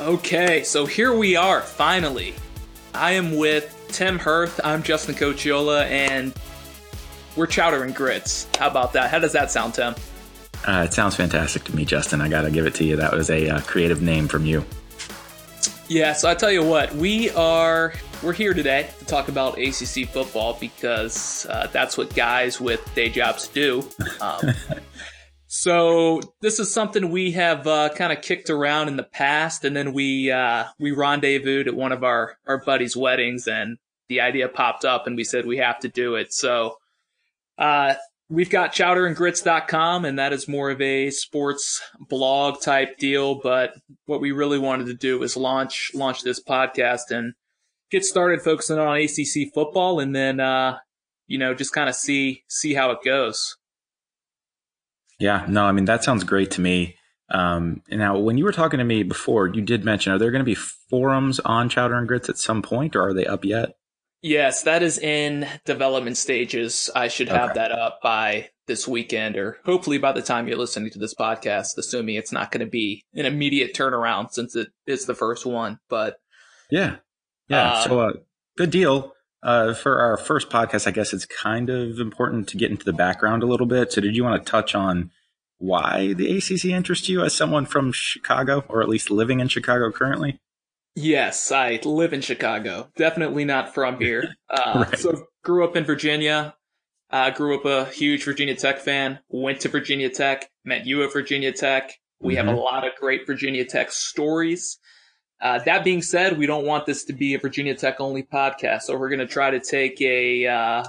Okay, so here we are, finally. I am with Tim Hirth. I'm Justin Cochiola, and we're Chowder and Grits. How about that? How does that sound, Tim? Uh, it sounds fantastic to me, Justin. I got to give it to you. That was a uh, creative name from you. Yeah, so I tell you what, we are we're here today to talk about ACC football because uh, that's what guys with day jobs do. Um, so this is something we have uh, kind of kicked around in the past, and then we uh, we rendezvoused at one of our our buddies' weddings, and the idea popped up, and we said we have to do it. So uh, we've got chowderandgrits.com, and that is more of a sports blog type deal. But what we really wanted to do was launch launch this podcast and get started focusing on ACC football, and then uh, you know just kind of see see how it goes. Yeah, no, I mean that sounds great to me. Um, now, when you were talking to me before, you did mention are there going to be forums on Chowder and Grits at some point, or are they up yet? Yes, that is in development stages. I should have okay. that up by this weekend, or hopefully by the time you're listening to this podcast. Assuming it's not going to be an immediate turnaround since it is the first one. But yeah, yeah. Uh, so, uh, good deal. Uh, for our first podcast, I guess it's kind of important to get into the background a little bit. So, did you want to touch on why the ACC interests you as someone from Chicago, or at least living in Chicago currently? Yes, I live in Chicago. Definitely not from here. Uh, right. So, grew up in Virginia. Uh, grew up a huge Virginia Tech fan. Went to Virginia Tech. Met you at Virginia Tech. We mm-hmm. have a lot of great Virginia Tech stories. Uh, that being said, we don't want this to be a Virginia Tech only podcast, so we're going to try to take a uh,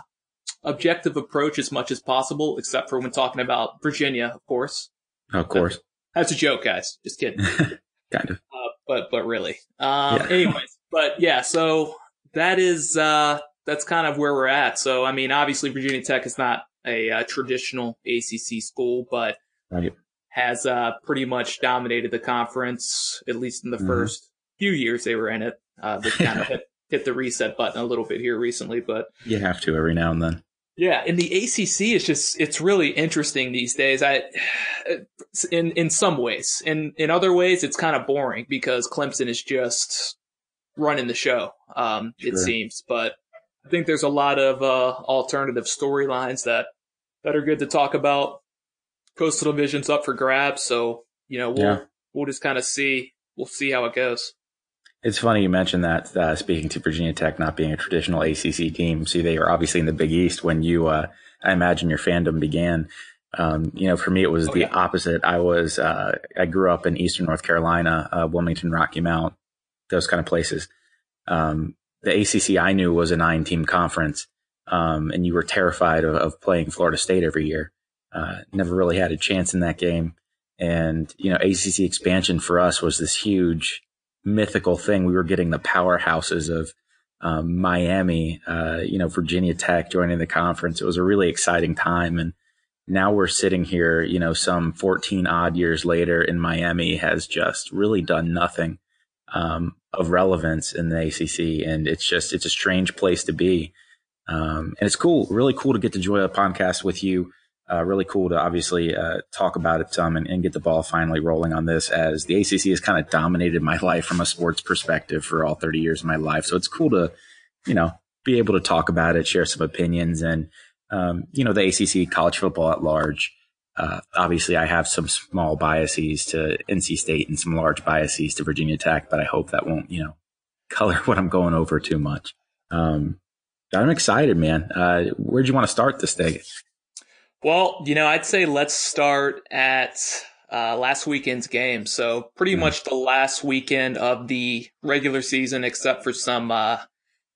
objective approach as much as possible, except for when talking about Virginia, of course. Of course, that's a joke, guys. Just kidding. kind of. Uh, but but really, um, yeah. anyways, but yeah. So that is uh, that's kind of where we're at. So I mean, obviously, Virginia Tech is not a, a uh, traditional ACC school, but right. has uh, pretty much dominated the conference, at least in the mm-hmm. first few years they were in it. Uh, they kind of hit, hit the reset button a little bit here recently, but you have to every now and then. Yeah, and the ACC is just it's really interesting these days. I in in some ways. In in other ways it's kind of boring because Clemson is just running the show. Um sure. it seems, but I think there's a lot of uh alternative storylines that that are good to talk about. Coastal Division's up for grabs, so you know, we'll yeah. we'll just kind of see we'll see how it goes. It's funny you mentioned that. Uh, speaking to Virginia Tech not being a traditional ACC team, see they are obviously in the Big East when you, uh, I imagine your fandom began. Um, you know, for me it was oh, the yeah. opposite. I was, uh, I grew up in Eastern North Carolina, uh, Wilmington, Rocky Mount, those kind of places. Um, the ACC I knew was a nine-team conference, um, and you were terrified of, of, playing Florida State every year. Uh, never really had a chance in that game, and you know, ACC expansion for us was this huge mythical thing. We were getting the powerhouses of um, Miami, uh, you know, Virginia Tech joining the conference. It was a really exciting time. And now we're sitting here, you know, some 14 odd years later and Miami has just really done nothing, um, of relevance in the ACC. And it's just, it's a strange place to be. Um, and it's cool, really cool to get to join a podcast with you uh, really cool to obviously uh, talk about it some and, and, get the ball finally rolling on this as the ACC has kind of dominated my life from a sports perspective for all 30 years of my life. So it's cool to, you know, be able to talk about it, share some opinions and, um, you know, the ACC college football at large. Uh, obviously, I have some small biases to NC State and some large biases to Virginia Tech, but I hope that won't, you know, color what I'm going over too much. Um, I'm excited, man. Uh, where'd you want to start this thing? Well, you know, I'd say let's start at uh, last weekend's game. So pretty mm. much the last weekend of the regular season, except for some uh,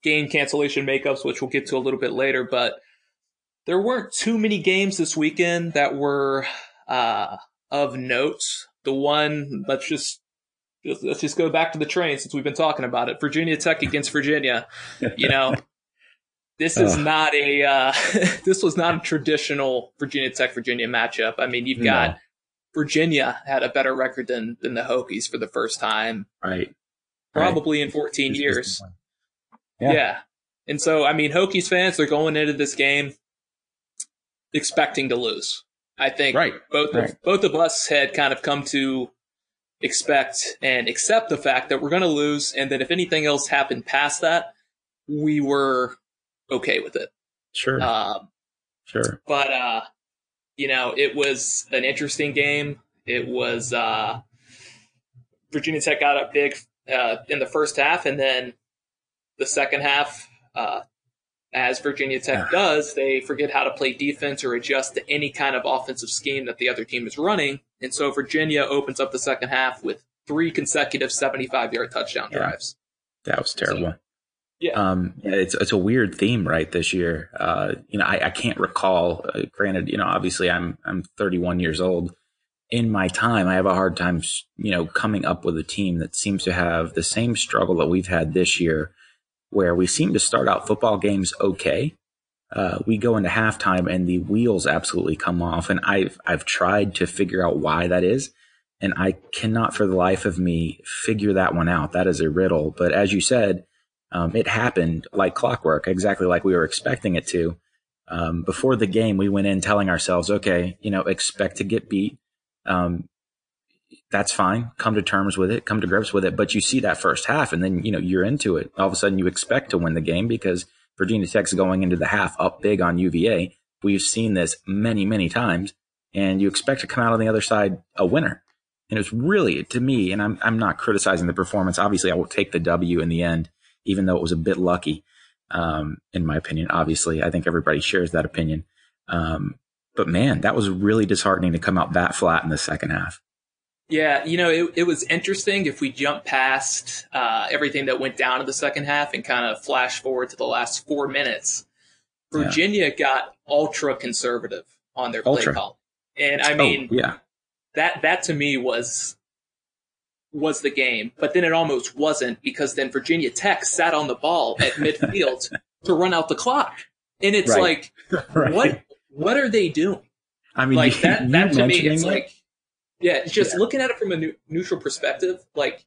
game cancellation makeups, which we'll get to a little bit later. But there weren't too many games this weekend that were uh, of note. The one, let's just let's just go back to the train since we've been talking about it. Virginia Tech against Virginia. You know, this is not a uh, this was not a traditional Virginia Tech Virginia matchup. I mean, you've got no. Virginia had a better record than than the Hokies for the first time, right? Probably right. in 14 years. Yeah. yeah. And so, I mean, Hokies fans are going into this game expecting to lose. I think right. both right. Of, both of us had kind of come to expect and accept the fact that we're going to lose, and that if anything else happened past that, we were okay with it. Sure. Um, sure. But uh, you know, it was an interesting game. It was uh, Virginia Tech got up big uh, in the first half, and then the second half, uh, as Virginia Tech does, they forget how to play defense or adjust to any kind of offensive scheme that the other team is running, and so Virginia opens up the second half with three consecutive 75 yard touchdown Yeah. drives. That was terrible. So, yeah. Um, it's it's a weird theme, right? This year, uh, you know, I, I can't recall. Uh, granted, you know, obviously, I'm I'm 31 years old. In my time, I have a hard time, you know, coming up with a team that seems to have the same struggle that we've had this year, where we seem to start out football games okay. Uh, we go into halftime and the wheels absolutely come off, and I've I've tried to figure out why that is, and I cannot for the life of me figure that one out. That is a riddle. But as you said um, it happened like clockwork, exactly like we were expecting it to. Um, before the game, we went in telling ourselves, okay, you know, expect to get beat. Um, that's fine. Come to terms with it, come to grips with it. But you see that first half and then, you know, you're into it. All of a sudden you expect to win the game because Virginia Tech's going into the half up big on UVA. We've seen this many, many times and you expect to come out on the other side a winner. And it's really, to me, and I'm, I'm not criticizing the performance. Obviously, I will take the W in the end even though it was a bit lucky, um, in my opinion. Obviously, I think everybody shares that opinion. Um, but man, that was really disheartening to come out that flat in the second half. Yeah, you know, it, it was interesting if we jump past uh, everything that went down in the second half and kind of flash forward to the last four minutes. Virginia yeah. got ultra conservative on their play call, and I mean, oh, yeah, that that to me was was the game, but then it almost wasn't because then Virginia Tech sat on the ball at midfield to run out the clock. And it's right. like, right. what, what are they doing? I mean, like you, that, that to me, it's it, like, yeah, just Yeah. looking at it from a neutral perspective, like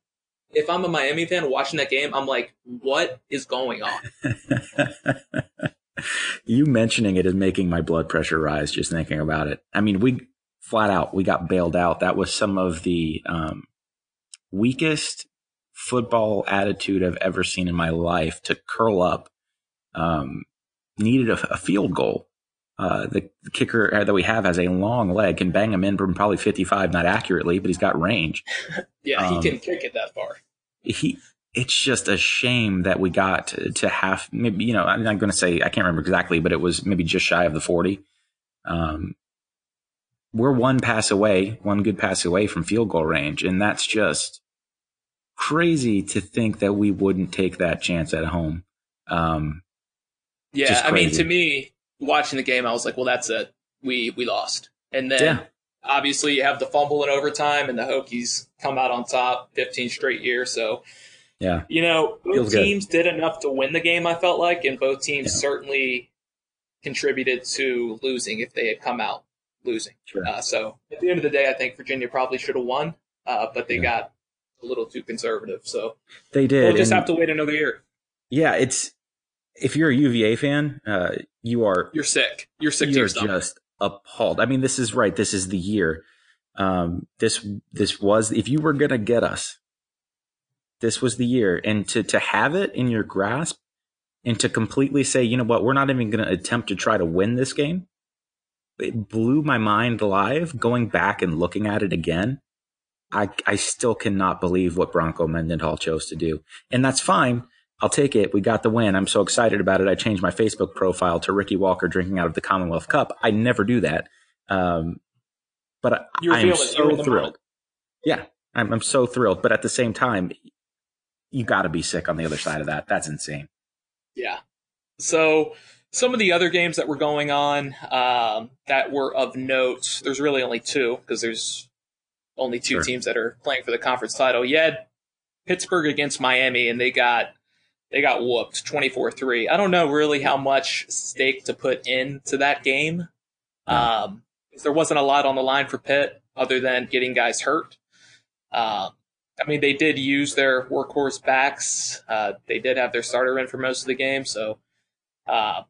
if I'm a Miami fan watching that game, I'm like, what is going on? you mentioning it is making my blood pressure rise just thinking about it. I mean, we flat out we got bailed out. That was some of the um, weakest football attitude I've ever seen in my life. To curl up, um, needed a, a field goal. Uh, the kicker that we have has a long leg, can bang him in from probably 55, not accurately, but he's got range. Yeah, Um, he can kick it that far. he it's just a shame that we got to, to have maybe you know I'm not going to say I can't remember exactly, but it was maybe just shy of the forty. Um, we're one pass away, one good pass away from field goal range, and that's just crazy to think that we wouldn't take that chance at home. Um, Yeah, I mean, to me, watching the game, I was like, well, that's it. We we lost. And then Yeah. obviously you have the fumble in overtime, and the Hokies come out on top, 15 straight years. So yeah, you know, both Feels good. teams did enough to win the game. I felt like, and both teams Yeah. certainly contributed to losing if they had come out losing. sure. Uh, so at the end of the day, I think Virginia probably should have won, uh, but they Yeah. got a little too conservative. So they did. we'll just have to wait another year. yeah, it's if you're a UVA fan, uh, you are You're sick. You're sick you're just appalled. I mean, this is right. This is the year. Um, this this was if you were gonna get us, this was the year, and to to have it in your grasp, and to completely say, you know what, we're not even gonna attempt to try to win this game. It blew my mind live. Going back and looking at it again, I I still cannot believe what Bronco Mendenhall chose to do, and that's fine. I'll take it. We got the win. I'm so excited about it. I changed my Facebook profile to Ricky Walker drinking out of the Commonwealth Cup. I never do that. Um, but I, I am feeling it. You were in so thrilled. moment. Yeah, I'm, I'm so thrilled. But at the same time, you got to be sick on the other side of that. That's insane. Yeah. So some of the other games that were going on um, that were of note, there's really only two because there's only two Sure. teams that are playing for the conference title. You had Pittsburgh against Miami, and they got they got whooped 24-3. I don't know really how much stake to put into that game. Um, there wasn't a lot on the line for Pitt other than getting guys hurt. Um, I mean, they did use their workhorse backs. Uh, they did have their starter in for most of the game, so uh,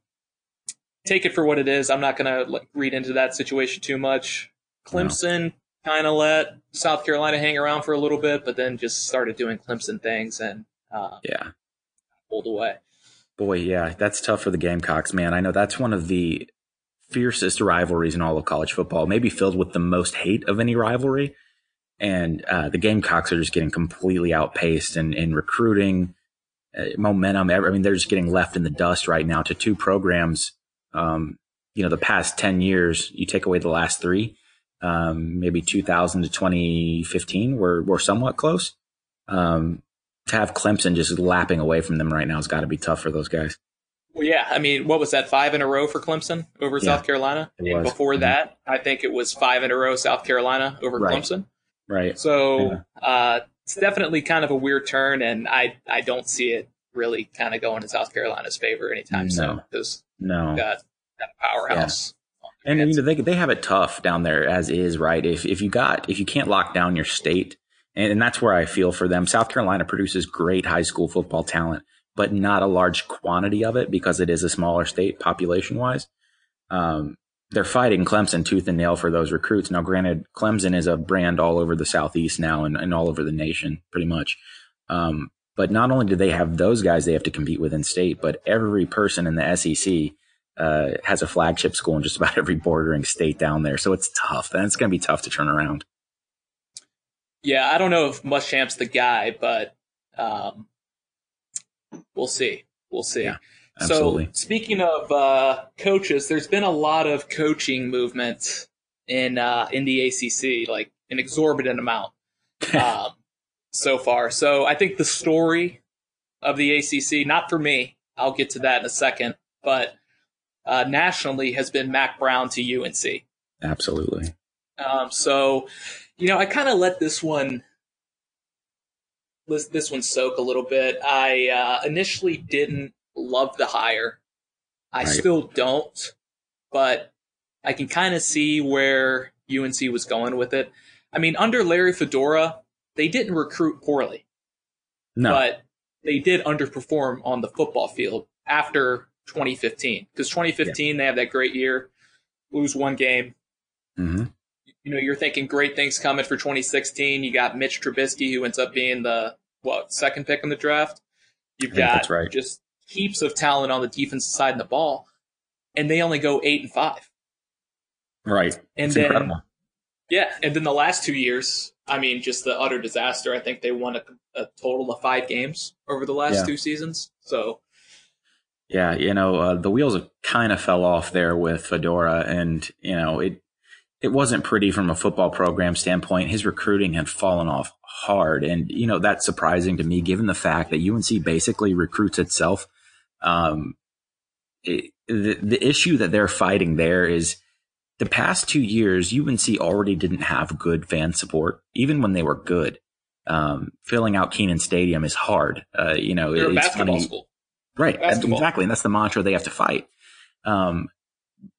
take it for what it is. I'm not going to like, read into that situation too much. Clemson kind of let South Carolina hang around for a little bit, but then just started doing Clemson things and uh, yeah, pulled away. Boy, yeah, that's tough for the Gamecocks, man. I know that's one of the fiercest rivalries in all of college football, maybe filled with the most hate of any rivalry. And uh, the Gamecocks are just getting completely outpaced in, in recruiting, uh, momentum. I mean, they're just getting left in the dust right now to two programs. Um, you know, the past 10 years, you take away the last three, um, maybe 2000 to 2015 were, were somewhat close. Um, to have Clemson just lapping away from them right now has got to be tough for those guys. Well, yeah. I mean, what was that? Five in a row for Clemson over yeah, South Carolina. And before mm-hmm. that, I think it was five in a row South Carolina over right. Clemson. Right. So yeah. uh, it's definitely kind of a weird turn, and I I don't see it really kind of going in South Carolina's favor anytime no. soon because no got that powerhouse. Yeah. And you know they they have it tough down there as is, right? If if you got if you can't lock down your state, and, and that's where I feel for them. South Carolina produces great high school football talent but not a large quantity of it because it is a smaller state population wise. Um, they're fighting Clemson tooth and nail for those recruits. Now, granted, Clemson is a brand all over the Southeast now and, and all over the nation, pretty much. Um, but not only do they have those guys they have to compete with in state, but every person in the SEC uh, has a flagship school in just about every bordering state down there. So it's tough. And it's going to be tough to turn around. Yeah, I don't know if Muschamp's the guy, but um, we'll see. We'll see. Yeah, absolutely. So speaking of uh, coaches, there's been a lot of coaching movement in uh, in the ACC, like an exorbitant amount um, so far. So I think the story of the ACC, not for me, I'll get to that in a second, but uh, nationally has been Mack Brown to UNC. Absolutely. Um, so, you know, I kind of let this one this, this one soak a little bit. I uh, initially didn't love the hire. I right. still don't, but I can kind of see where UNC was going with it. I mean, under Larry Fedora, they didn't recruit poorly. No. But they did underperform on the football field after 2015. Because 2015, yeah. they have that great year, lose one game. Mm-hmm you know, you're thinking great things coming for 2016. You got Mitch Trubisky, who ends up being the what second pick in the draft. You've got right. just heaps of talent on the defensive side of the ball, and they only go eight and five. Right, and it's then incredible. yeah, and then the last two years, I mean, just the utter disaster. I think they won a, a total of five games over the last yeah. two seasons. So. Yeah, you know, uh, the wheels kind of fell off there with Fedora, and you know, it it wasn't pretty from a football program standpoint. His recruiting had fallen off hard. And, you know, that's surprising to me given the fact that UNC basically recruits itself. Um, it, the, the issue that they're fighting there is the past two years, UNC already didn't have good fan support, even when they were good. Um, filling out Kenan Stadium is hard. Uh, you know, they're it's basketball funny. school. Right. Basketball. Exactly. And that's the mantra they have to fight. Um,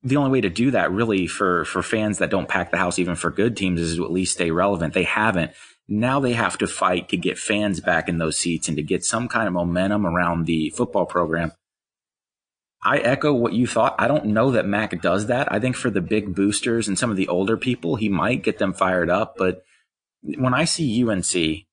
the only way to do that really for for fans that don't pack the house even for good teams is to at least stay relevant. They haven't. Now they have to fight to get fans back in those seats and to get some kind of momentum around the football program. I echo what you thought. I don't know that Mack does that. I think for the big boosters and some of the older people, he might get them fired up. But when I see UNC,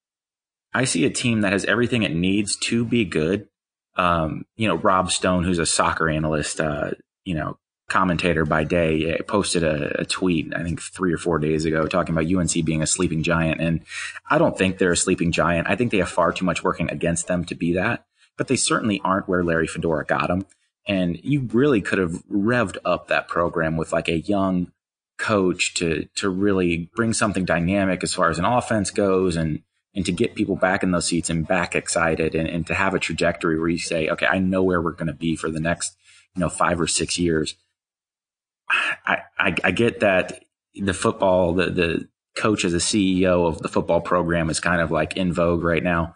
I see a team that has everything it needs to be good. Um, you know, Rob Stone, who's a soccer analyst, uh, you know, commentator by day posted a, a, tweet, I think three or four days ago, talking about UNC being a sleeping giant. And I don't think they're a sleeping giant. I think they have far too much working against them to be that, but they certainly aren't where Larry Fedora got them. And you really could have revved up that program with like a young coach to, to really bring something dynamic as far as an offense goes and, and to get people back in those seats and back excited and, and to have a trajectory where you say, okay, I know where we're going to be for the next, you know, five or six years I, I, I get that the football, the, the coach as a CEO of the football program is kind of like in vogue right now.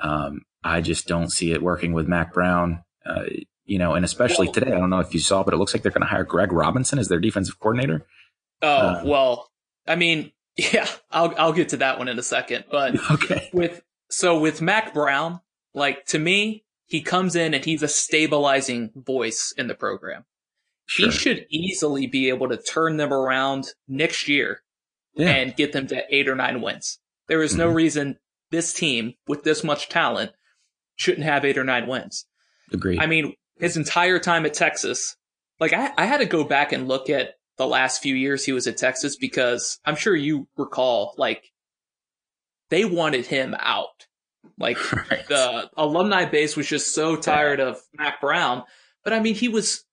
Um, I just don't see it working with Mack Brown. Uh, you know, and especially well, today, I don't know if you saw, but it looks like they're going to hire Greg Robinson as their defensive coordinator. Oh, uh, well, I mean, yeah, I'll, I'll get to that one in a second, but okay. with, so with Mack Brown, like to me, he comes in and he's a stabilizing voice in the program. Sure. He should easily be able to turn them around next year yeah. and get them to eight or nine wins. There is mm-hmm. no reason this team with this much talent shouldn't have eight or nine wins. Agreed. I mean, his entire time at Texas, like I, I had to go back and look at the last few years he was at Texas because I'm sure you recall, like, they wanted him out. Like right. the alumni base was just so tired of Mack Brown. But I mean, he was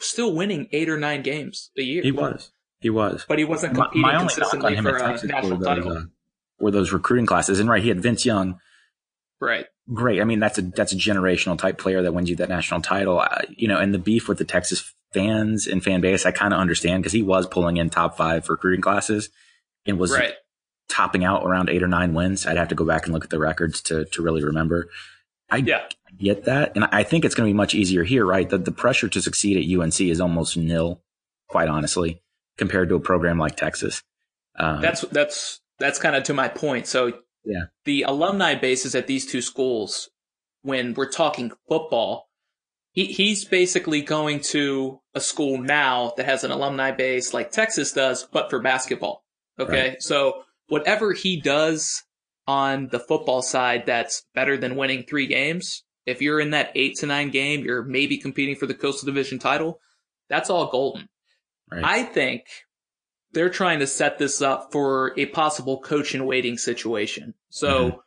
still winning eight or nine games a year. He was. He was. But he wasn't competing my, my consistently for a national those, title. Uh, were those recruiting classes. And right, he had Vince Young. Right. Great. I mean, that's a that's a generational type player that wins you that national title. Uh, you know, and the beef with the Texas fans and fan base, I kind of understand because he was pulling in top five recruiting classes and was right. topping out around eight or nine wins. I'd have to go back and look at the records to to really remember. I yeah. get that, and I think it's going to be much easier here, right? The the pressure to succeed at UNC is almost nil, quite honestly, compared to a program like Texas. Um, that's that's that's kind of to my point. So yeah, the alumni bases at these two schools, when we're talking football, he he's basically going to a school now that has an alumni base like Texas does, but for basketball. Okay, right. so whatever he does on the football side, that's better than winning three games. If you're in that eight to nine game, you're maybe competing for the Coastal Division title. That's all golden. Right. I think they're trying to set this up for a possible coach in waiting situation. So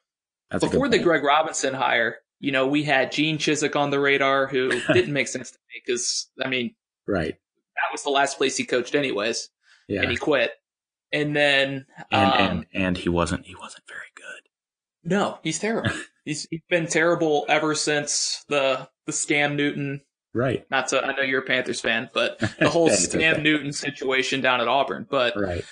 mm-hmm. before the Greg Robinson hire, you know, we had Gene Chizik on the radar who didn't make sense to me because, I mean, right. That was the last place he coached anyways. Yeah. And he quit. And then, and, um, and, and he wasn't, he wasn't very good. No, he's terrible. he's, he's been terrible ever since the, the scam Newton Right. Not to, I know you're a Panthers fan, but the whole Cam Newton situation down at Auburn. But right.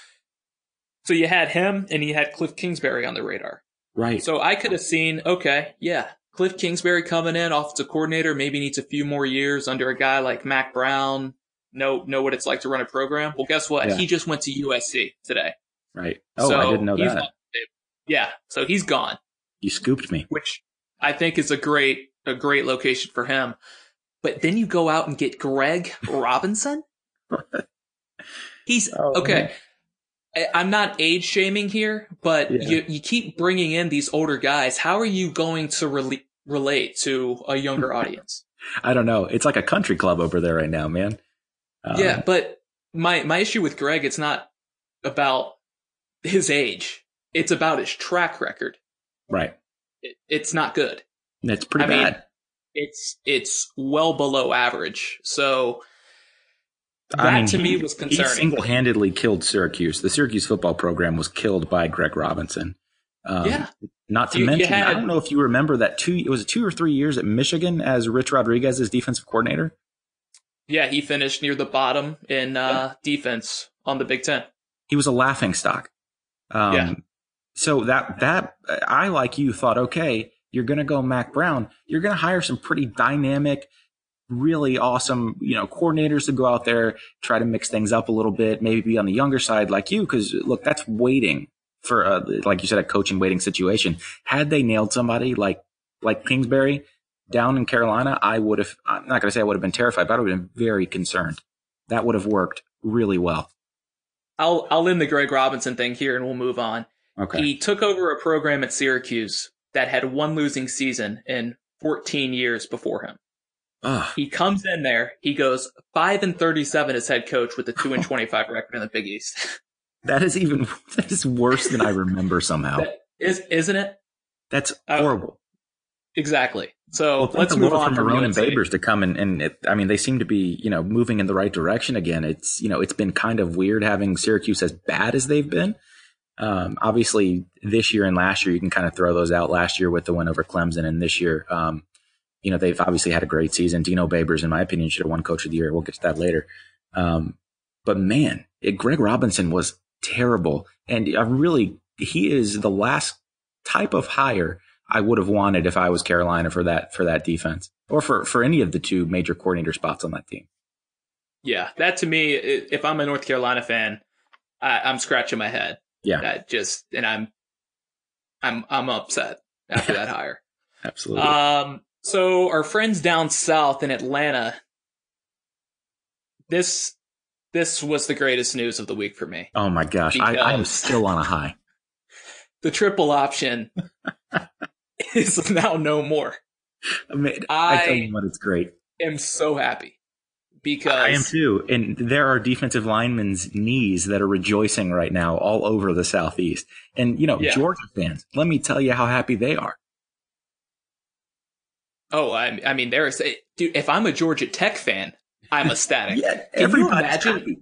So you had him and you had Cliff Kingsbury on the radar. Right. So I could have seen, okay, yeah, Cliff Kingsbury coming in, offensive coordinator, maybe needs a few more years under a guy like Mack Brown. Know know what it's like to run a program. Well, guess what? Yeah. He just went to USC today. Right. Oh, so I didn't know that. Yeah. So he's gone. You scooped me. Which I think is a great a great location for him. But then you go out and get Greg Robinson. He's oh, okay. Man. I'm not age shaming here, but yeah. you, you keep bringing in these older guys. How are you going to re- relate to a younger audience? I don't know. It's like a country club over there right now, man. Um, yeah, but my my issue with Greg, it's not about his age. It's about his track record. Right. It, it's not good. That's pretty I bad. Mean, it's it's well below average. So that I mean, to me was concerning. He single-handedly killed Syracuse. The Syracuse football program was killed by Greg Robinson. Um, yeah. Not to you, mention, you had, I don't know if you remember that two. It was two or three years at Michigan as Rich Rodriguez as defensive coordinator. Yeah, he finished near the bottom in uh, defense on the Big Ten. He was a laughing stock. Um, yeah. So that that I like you thought okay you're going to go Mack Brown, you're going to hire some pretty dynamic, really awesome, you know, coordinators to go out there, try to mix things up a little bit, maybe be on the younger side like you. Cause look, that's waiting for, a, like you said, a coaching waiting situation. Had they nailed somebody like, like Kingsbury down in Carolina, I would have, I'm not going to say I would have been terrified, but I would have been very concerned. That would have worked really well. I'll, I'll end the Greg Robinson thing here and we'll move on. Okay. He took over a program at Syracuse that had one losing season in 14 years before him. Ugh. He comes in there, he goes 5 and 37 as head coach with a 2 and 25 record in the Big East. that is even that is worse than I remember somehow. That is isn't it? That's uh, horrible. exactly. So well, let's move on from and Babers to come and, and it, I mean they seem to be you know moving in the right direction again. It's you know it's been kind of weird having Syracuse as bad as they've been. Um, obviously, this year and last year, you can kind of throw those out. Last year with the win over Clemson, and this year, um, you know, they've obviously had a great season. Dino Babers, in my opinion, should have won Coach of the Year. We'll get to that later. Um, but man, it, Greg Robinson was terrible, and I really he is the last type of hire I would have wanted if I was Carolina for that for that defense or for for any of the two major coordinator spots on that team. Yeah, that to me, if I'm a North Carolina fan, I, I'm scratching my head yeah. That just and I'm I'm I'm upset after that hire. Absolutely. Um so our friends down south in Atlanta this this was the greatest news of the week for me. Oh my gosh, I, I am still on a high. The triple option is now no more. I, mean, I, I tell you what, it's great. I am so happy because I am too. And there are defensive linemen's knees that are rejoicing right now all over the southeast. And you know, yeah. Georgia fans, let me tell you how happy they are. Oh, I, I mean, there's dude. If I'm a Georgia Tech fan, I'm ecstatic. yeah, can you imagine? Happy,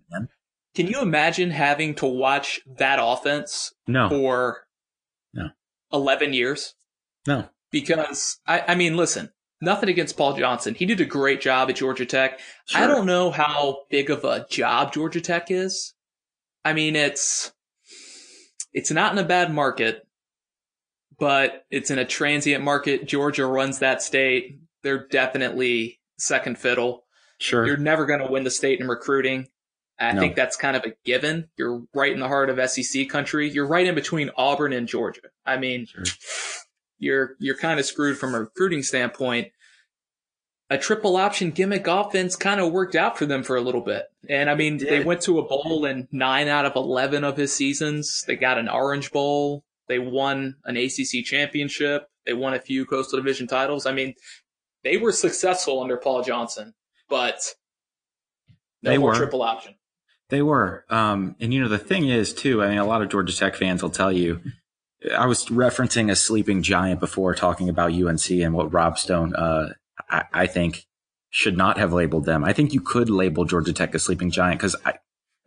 can you imagine having to watch that offense no. for no 11 years? No, because I, I mean, listen, nothing against Paul Johnson. He did a great job at Georgia Tech. Sure. I don't know how big of a job Georgia Tech is. I mean, it's it's not in a bad market, but it's in a transient market. Georgia runs that state. They're definitely second fiddle. Sure. You're never going to win the state in recruiting. I no. think that's kind of a given. You're right in the heart of SEC country. You're right in between Auburn and Georgia. I mean, sure. You're you're kind of screwed from a recruiting standpoint. A triple option gimmick offense kind of worked out for them for a little bit. And I mean, they went to a bowl in nine out of 11 of his seasons. They got an Orange Bowl. They won an ACC championship. They won a few Coastal Division titles. I mean, they were successful under Paul Johnson, but no they more were. triple option. They were. Um, and you know, the thing is too, I mean, a lot of Georgia Tech fans will tell you, I was referencing a sleeping giant before talking about UNC and what Rob Stone, uh, I, I think should not have labeled them. I think you could label Georgia Tech a sleeping giant because I,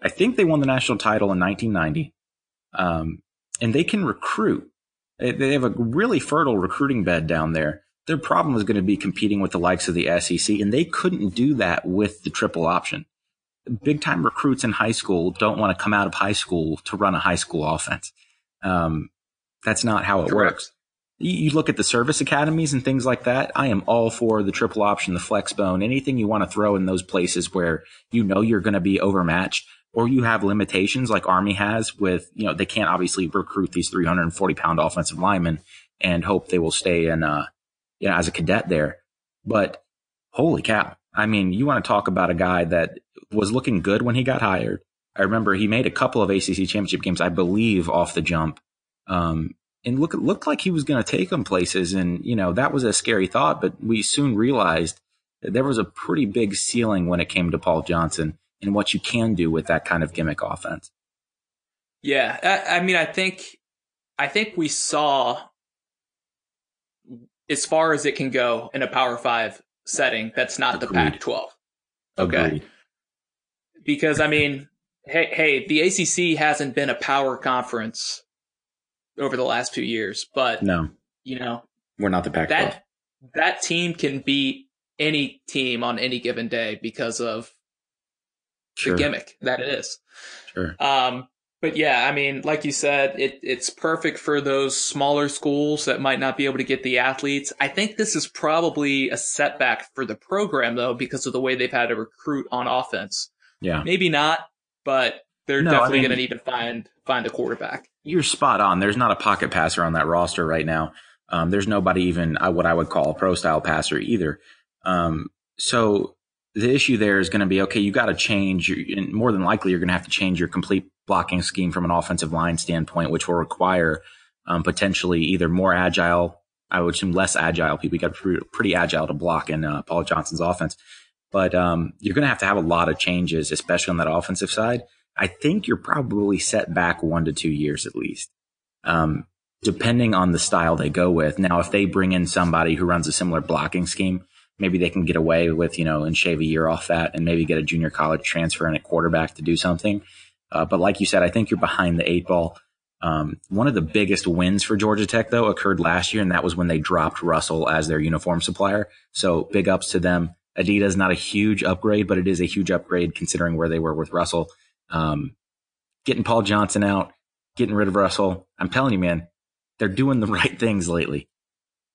I think they won the national title in 1990. Um, and they can recruit. They have a really fertile recruiting bed down there. Their problem was going to be competing with the likes of the SEC, and they couldn't do that with the triple option. Big time recruits in high school don't want to come out of high school to run a high school offense. Um, that's not how it Correct. works. You look at the service academies and things like that. I am all for the triple option, the flex bone, anything you want to throw in those places where you know you're going to be overmatched or you have limitations like Army has with, you know, they can't obviously recruit these 340 pound offensive linemen and hope they will stay in, uh, you know, as a cadet there. But holy cow. I mean, you want to talk about a guy that was looking good when he got hired. I remember he made a couple of ACC championship games, I believe, off the jump. Um, and look, it looked like he was going to take him places. And, you know, that was a scary thought, but we soon realized that there was a pretty big ceiling when it came to Paul Johnson and what you can do with that kind of gimmick offense. Yeah, I, I mean, I think, I think we saw as far as it can go in a Power Five setting. That's not Agreed. the Pac-12. Okay, Agreed. because I mean, hey, hey, the ACC hasn't been a power conference over the last few years, but no, you know, we're not the Pac-12. That that team can beat any team on any given day because of sure. the gimmick that it is. Sure. Um, but yeah, I mean, like you said, it, it's perfect for those smaller schools that might not be able to get the athletes. I think this is probably a setback for the program though, because of the way they've had to recruit on offense. Yeah. Maybe not, but they're no, definitely I mean, going to need to find, find a quarterback. You're spot on. There's not a pocket passer on that roster right now. Um, there's nobody even uh, what I would call a pro style passer either. Um, so the issue there is going to be okay. You got to change. And more than likely, you're going to have to change your complete blocking scheme from an offensive line standpoint, which will require um, potentially either more agile. I would assume less agile people. You got to be pretty agile to block in uh, Paul Johnson's offense, but um, you're going to have to have a lot of changes, especially on that offensive side. I think you're probably set back one to two years at least. Um, depending on the style they go with. Now, if they bring in somebody who runs a similar blocking scheme, maybe they can get away with, you know, and shave a year off that and maybe get a junior college transfer and a quarterback to do something. Uh, but like you said, I think you're behind the eight ball. Um, one of the biggest wins for Georgia Tech though occurred last year, and that was when they dropped Russell as their uniform supplier. So big ups to them. Adidas not a huge upgrade, but it is a huge upgrade considering where they were with Russell. Um, getting Paul Johnson out, getting rid of Russell. I'm telling you, man, they're doing the right things lately.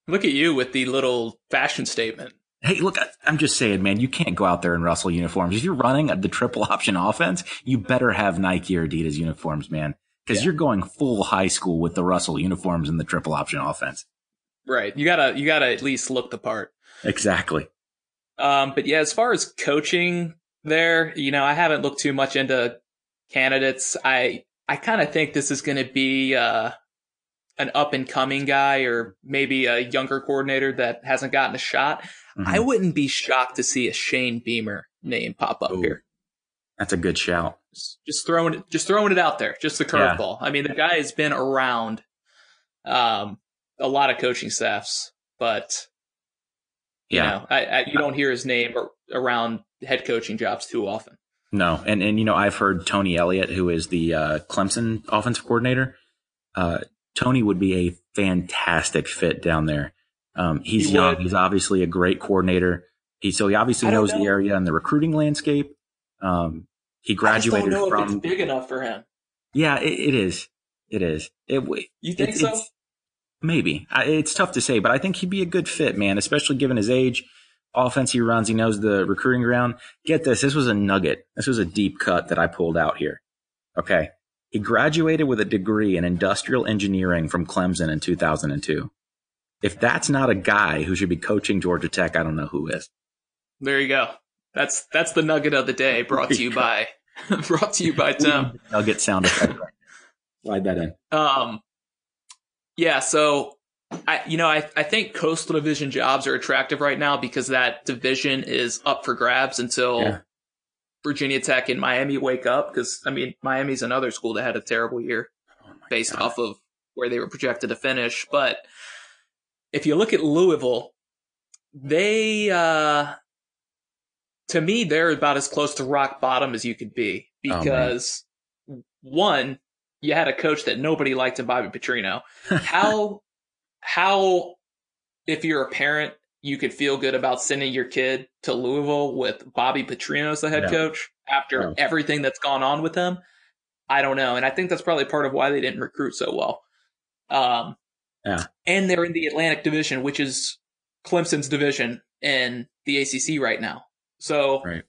Look at you with the little fashion statement. Hey, look, I'm just saying, man, you can't go out there in Russell uniforms. If you're running the triple option offense, you better have Nike or Adidas uniforms, man, because yeah. you're going full high school with the Russell uniforms and the triple option offense. Right. You gotta, you gotta at least look the part. Exactly. Um, but yeah, as far as coaching, there. You know, I haven't looked too much into candidates. I I kind of think this is going to be uh, an up and coming guy or maybe a younger coordinator that hasn't gotten a shot. Mm-hmm. I wouldn't be shocked to see a Shane Beamer name pop up Ooh, here. That's a good shout. Just, throwing it, just throwing it out there, just the curveball. Yeah. I mean, the guy has been around um, a lot of coaching staffs, but you yeah. know, I, I, you don't hear his name around head coaching jobs too often. No, and and you know, I've heard Tony Elliott, who is the uh, Clemson offensive coordinator. Uh, Tony would be a fantastic fit down there. Um, he's he young. Would. He's obviously a great coordinator. He so he obviously knows know. the area and the recruiting landscape. Um, he graduated from big enough for him. Yeah, it, it is. It is. It. You think it, so? Maybe it's tough to say, but I think he'd be a good fit, man. Especially given his age, offense he runs, he knows the recruiting ground. Get this, this was a nugget. This was a deep cut that I pulled out here. Okay, he graduated with a degree in industrial engineering from Clemson in 2002. If that's not a guy who should be coaching Georgia Tech, I don't know who is. There you go. That's that's the nugget of the day brought to you by brought to you by Tim. I'll get sound effect. Slide that in. Um yeah, so I you know, I I think coastal division jobs are attractive right now because that division is up for grabs until yeah. Virginia Tech and Miami wake up because I mean Miami's another school that had a terrible year oh based God. off of where they were projected to finish. But if you look at Louisville, they uh to me they're about as close to rock bottom as you could be oh, because oh, one you had a coach that nobody liked in Bobby Petrino. How how if you're a parent you could feel good about sending your kid to Louisville with Bobby Petrino as the head yeah. coach after yeah. everything that's gone on with him. I don't know. And I think that's probably part of why they didn't recruit so well. Um, yeah. And they're in the Atlantic Division, which is Clemson's division in the ACC right now. So right.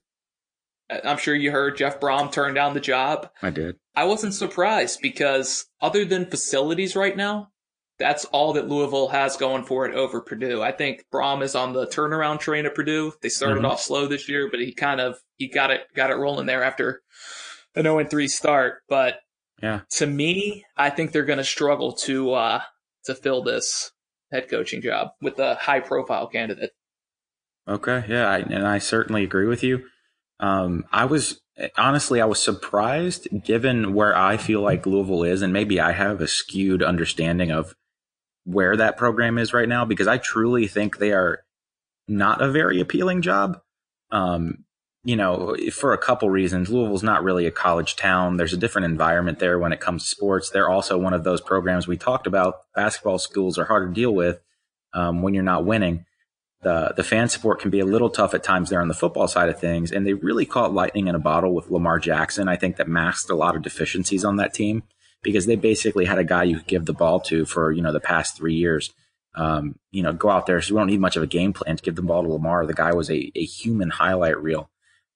I'm sure you heard Jeff Brohm turned down the job. I did. I wasn't surprised because other than facilities right now, that's all that Louisville has going for it over Purdue. I think Brohm is on the turnaround train at Purdue. They started mm-hmm. off slow this year, but he kind of he got it got it rolling there after an 0 3 start. But yeah, to me, I think they're going to struggle to uh to fill this head coaching job with a high profile candidate. Okay, yeah, I, and I certainly agree with you. Um, I was honestly, I was surprised given where I feel like Louisville is, and maybe I have a skewed understanding of where that program is right now because I truly think they are not a very appealing job. Um, you know, for a couple reasons. Louisville's not really a college town. There's a different environment there when it comes to sports. They're also one of those programs we talked about. Basketball schools are hard to deal with um, when you're not winning. The the fan support can be a little tough at times there on the football side of things, and they really caught lightning in a bottle with Lamar Jackson. I think that masked a lot of deficiencies on that team because they basically had a guy you could give the ball to for, you know, the past three years. Um, you know, go out there. So we don't need much of a game plan to give the ball to Lamar. The guy was a, a human highlight reel.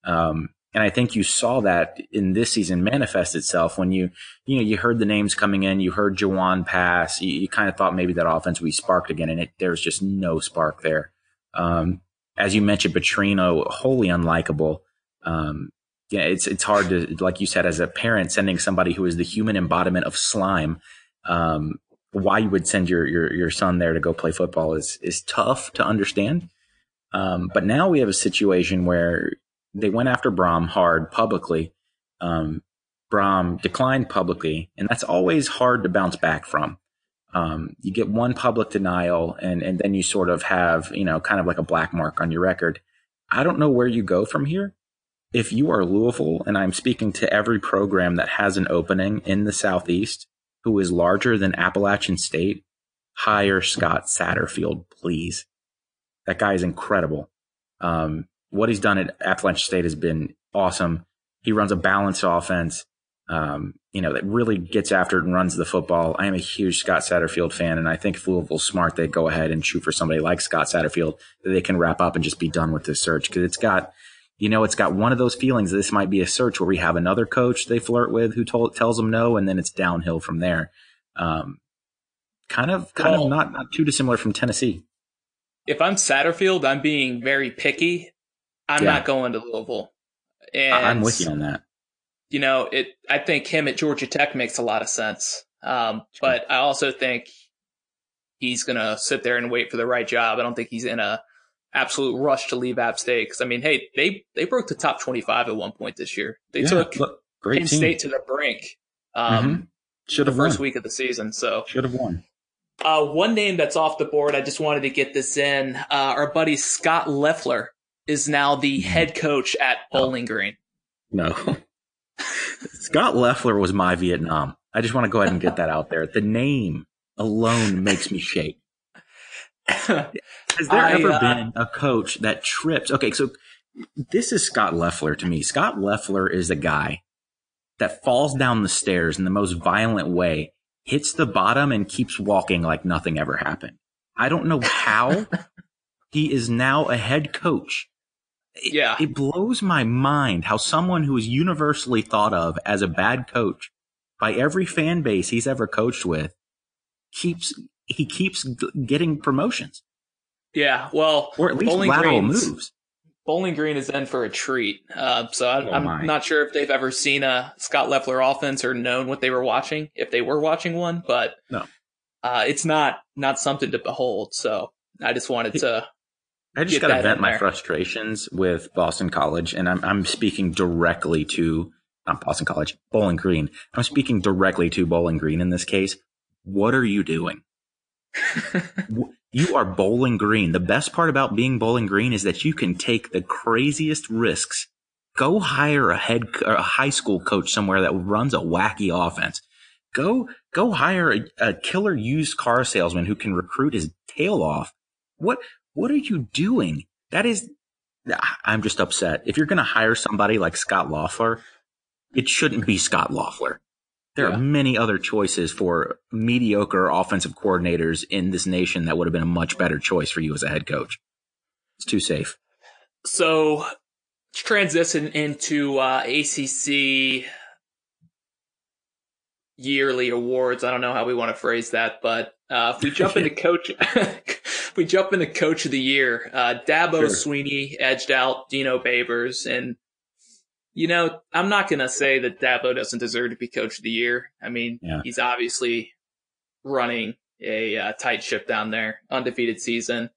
Um, and I think you saw that in this season manifest itself when you, you know, you heard the names coming in, you heard Jawon Pass, you, you kind of thought maybe that offense be sparked again, and it, there was just no spark there. Um, as you mentioned, Petrino, wholly unlikable. Um, yeah, it's it's hard to like you said as a parent sending somebody who is the human embodiment of slime. Um, why you would send your your your son there to go play football is is tough to understand. Um, but now we have a situation where they went after Brohm hard publicly. Um, Brohm declined publicly, and that's always hard to bounce back from. Um, you get one public denial, and and then you sort of have you know kind of like a black mark on your record. I don't know where you go from here if you are Louisville, and I'm speaking to every program that has an opening in the Southeast who is larger than Appalachian State, hire Scott Satterfield, please. That guy is incredible. Um, what he's done at Appalachian State has been awesome. He runs a balanced offense, um, you know, that really gets after it and runs the football. I am a huge Scott Satterfield fan, and I think if Louisville's smart, they go ahead and shoot for somebody like Scott Satterfield that they can wrap up and just be done with this search because it's got – you know, it's got one of those feelings. This might be a search where we have another coach they flirt with who told, tells them no, and then it's downhill from there. Um, kind of, kind well, of not, not too dissimilar from Tennessee. If I'm Satterfield, I'm being very picky. I'm yeah. not going to Louisville. And I'm with you on that. You know, it. I think him at Georgia Tech makes a lot of sense. Um, but I also think he's gonna sit there and wait for the right job. I don't think he's in a absolute rush to leave App State because I mean, hey, they they broke the top twenty five at one point this year. They yeah, took look, Penn team. State to the brink. Um, mm-hmm. Should have first won. week of the season. So should have won. Uh, one name that's off the board. I just wanted to get this in. Uh, our buddy Scott Loeffler is now the mm-hmm. head coach at Bowling Green. No. Scott Loeffler was my Vietnam. I just want to go ahead and get that out there. The name alone makes me shake. Has there I, ever uh, been a coach that trips? Okay, so this is Scott Loeffler to me. Scott Loeffler is a guy that falls down the stairs in the most violent way, hits the bottom, and keeps walking like nothing ever happened. I don't know how he is now a head coach. yeah. It blows my mind how someone who is universally thought of as a bad coach by every fan base he's ever coached with keeps he keeps getting promotions. Yeah, well, or at least Bowling lateral Green's, moves. Bowling Green is in for a treat. Uh, so I, am oh not sure if they've ever seen a Scott Loeffler offense or known what they were watching, if they were watching one, but no, uh, it's not not something to behold. So I just wanted to. I just got to vent my frustrations with Boston College, and I'm I'm speaking directly to not Boston College, Bowling Green. I'm speaking directly to Bowling Green in this case. What are you doing? you are Bowling Green. The best part about being Bowling Green is that you can take the craziest risks. Go hire a head, a high school coach somewhere that runs a wacky offense. Go, go hire a, a killer used car salesman who can recruit his tail off. What, what are you doing? That is, I'm just upset. If you're going to hire somebody like Scott Loeffler, it shouldn't be Scott Loeffler. There yeah. are many other choices for mediocre offensive coordinators in this nation that would have been a much better choice for you as a head coach. It's too safe. So, transition into uh, ACC yearly awards. I don't know how we want to phrase that, but uh, if we jump into coach, we jump into coach of the year. Uh, Dabo sure. Swinney edged out Dino Babers, and you know, I'm not going to say that Dabo doesn't deserve to be coach of the year. I mean, yeah. he's obviously running a uh, tight ship down there, undefeated season.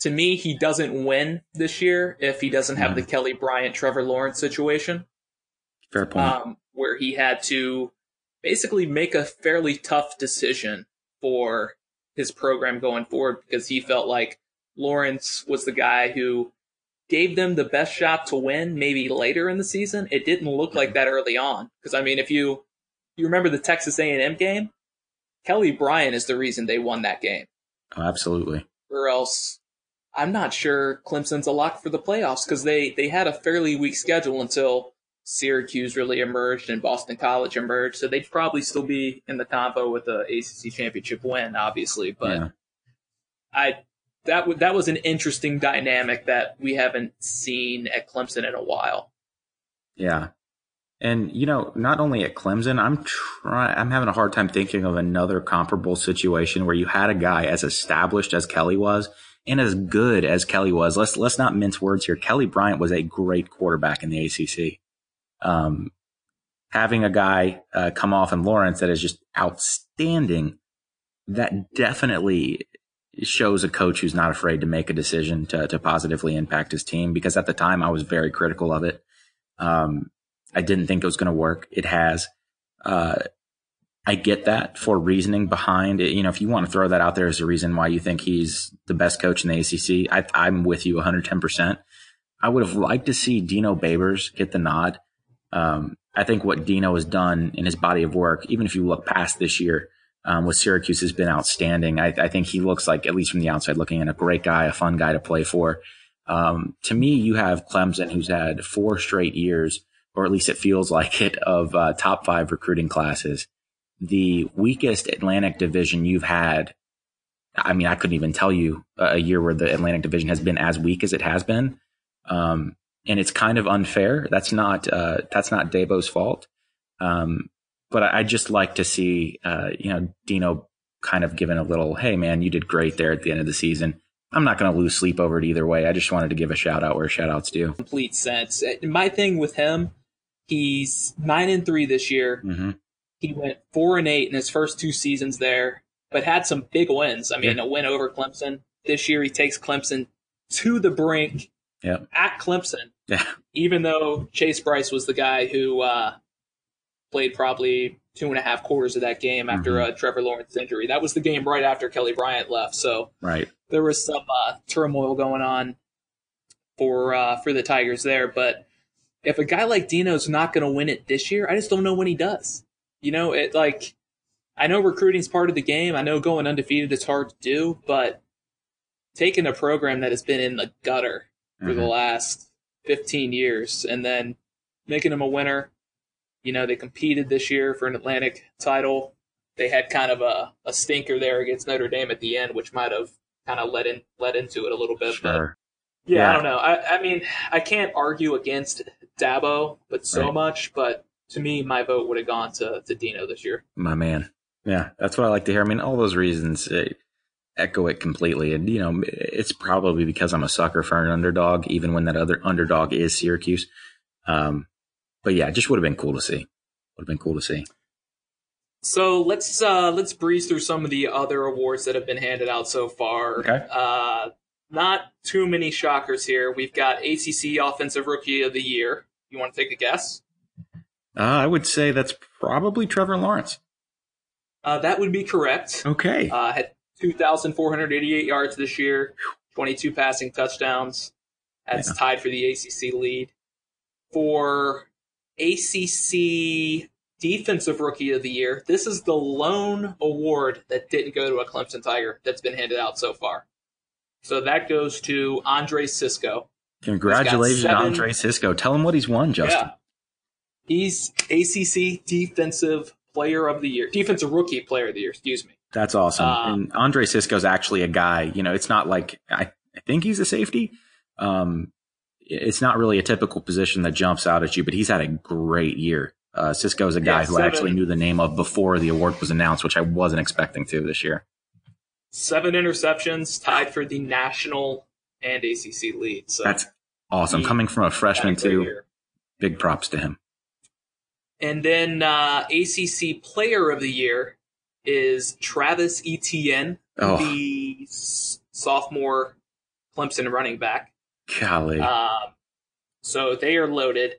To me, he doesn't win this year if he doesn't have the Kelly Bryant, Trevor Lawrence situation. Fair point. Um, where he had to basically make a fairly tough decision for his program going forward because he felt like Lawrence was the guy who gave them the best shot to win maybe later in the season. It didn't look like that early on. Because I mean, if you you remember the Texas A&M game, Kelly Bryant is the reason they won that game. Oh, absolutely. Or else, I'm not sure Clemson's a lock for the playoffs because they they had a fairly weak schedule until Syracuse really emerged and Boston College emerged. So they'd probably still be in the combo with the ACC championship win, obviously. But yeah. I that w- that was an interesting dynamic that we haven't seen at Clemson in a while. Yeah. And you know, not only at Clemson, I'm trying I'm having a hard time thinking of another comparable situation where you had a guy as established as Kelly was and as good as Kelly was. Let's let's not mince words here. Kelly Bryant was a great quarterback in the ACC. Um, having a guy uh, come off in Lawrence that is just outstanding, that definitely shows a coach who's not afraid to make a decision to, to positively impact his team. Because at the time, I was very critical of it. Um, I didn't think it was going to work. It has. Uh, I get that for reasoning behind it. You know, if you want to throw that out there as a reason why you think he's the best coach in the ACC, I, am with you 110%. I would have liked to see Dino Babers get the nod. Um, I think what Dino has done in his body of work, even if you look past this year, um, with Syracuse has been outstanding. I, I, think he looks like, at least from the outside looking in, a great guy, a fun guy to play for. Um, to me, you have Clemson, who's had four straight years, or at least it feels like it, of uh, top five recruiting classes. The weakest Atlantic division you've had. I mean, I couldn't even tell you a year where the Atlantic division has been as weak as it has been. Um, and it's kind of unfair. That's not, uh, that's not Dabo's fault. Um, but I, I just like to see, uh, you know, Dino kind of given a little, hey man, you did great there at the end of the season. I'm not going to lose sleep over it either way. I just wanted to give a shout out where shout outs do. Complete sense. My thing with him, he's nine and three this year. Mm-hmm. He went four and eight in his first two seasons there, but had some big wins. I mean, yeah. a win over Clemson. This year he takes Clemson to the brink yep. at Clemson. Yeah. Even though Chase Brice was the guy who uh, played probably two and a half quarters of that game after mm-hmm. uh, Trevor Lawrence injury. That was the game right after Kelly Bryant left. So right. there was some uh, turmoil going on for uh, for the Tigers there. But if a guy like Dino's not going to win it this year, I just don't know when he does. You know, it like I know recruiting's part of the game. I know going undefeated is hard to do, but taking a program that has been in the gutter for mm-hmm. the last 15 years and then making him a winner you know, they competed this year for an Atlantic title. They had kind of a, a stinker there against Notre Dame at the end, which might have kind of led in led into it a little bit. Sure. But yeah, yeah, I don't know. I, I mean, I can't argue against Dabo, but so right. much. But to me, my vote would have gone to to Dino this year. My man. Yeah, that's what I like to hear. I mean, all those reasons uh, echo it completely. And, you know, it's probably because I'm a sucker for an underdog, even when that other underdog is Syracuse. Um, but yeah, just would have been cool to see. Would have been cool to see. So let's uh, let's breeze through some of the other awards that have been handed out so far. Okay. Uh, not too many shockers here. We've got ACC Offensive Rookie of the Year. You want to take a guess? Uh, I would say that's probably Trevor Lawrence. Uh, that would be correct. Okay. Uh, had 2,488 yards this year, 22 passing touchdowns. That's yeah. tied for the ACC lead. For ACC Defensive Rookie of the Year. This is the lone award that didn't go to a Clemson Tiger that's been handed out so far. So that goes to Andre Cisco. Congratulations, Andre Cisco. Tell him what he's won, Justin. Yeah. He's ACC Defensive Player of the Year, Defensive Rookie Player of the Year, excuse me. That's awesome. Um, and Andre Cisco's actually a guy, you know, it's not like I, I think he's a safety. Um, it's not really a typical position that jumps out at you, but he's had a great year. Uh, Cisco is a guy yeah, who I actually knew the name of before the award was announced, which I wasn't expecting to this year. Seven interceptions, tied for the national and ACC lead. So that's awesome. Coming from a freshman too, year. big props to him. And then uh, ACC Player of the Year is Travis Etienne, oh. the sophomore Clemson running back. Golly. Um, so they are loaded.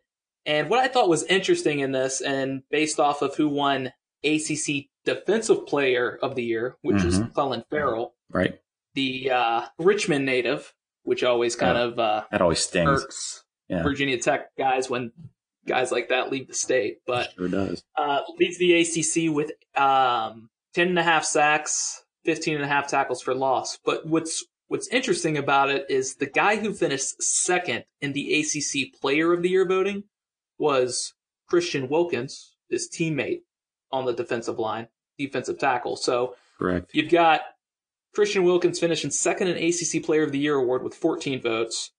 And what I thought was interesting in this, and based off of who won ACC Defensive Player of the Year, which mm-hmm. was Clelin Ferrell, right? The uh, Richmond native, which always kind of uh, that always stings. Yeah. Virginia Tech guys when guys like that leave the state, but sure does. Uh, leads the ACC with um, ten and a half sacks, 15 and a half tackles for loss. But what's What's interesting about it is the guy who finished second in the ACC Player of the Year voting was Christian Wilkins, his teammate on the defensive line, defensive tackle. So Correct. you've got Christian Wilkins finishing second in ACC Player of the Year award with 14 votes,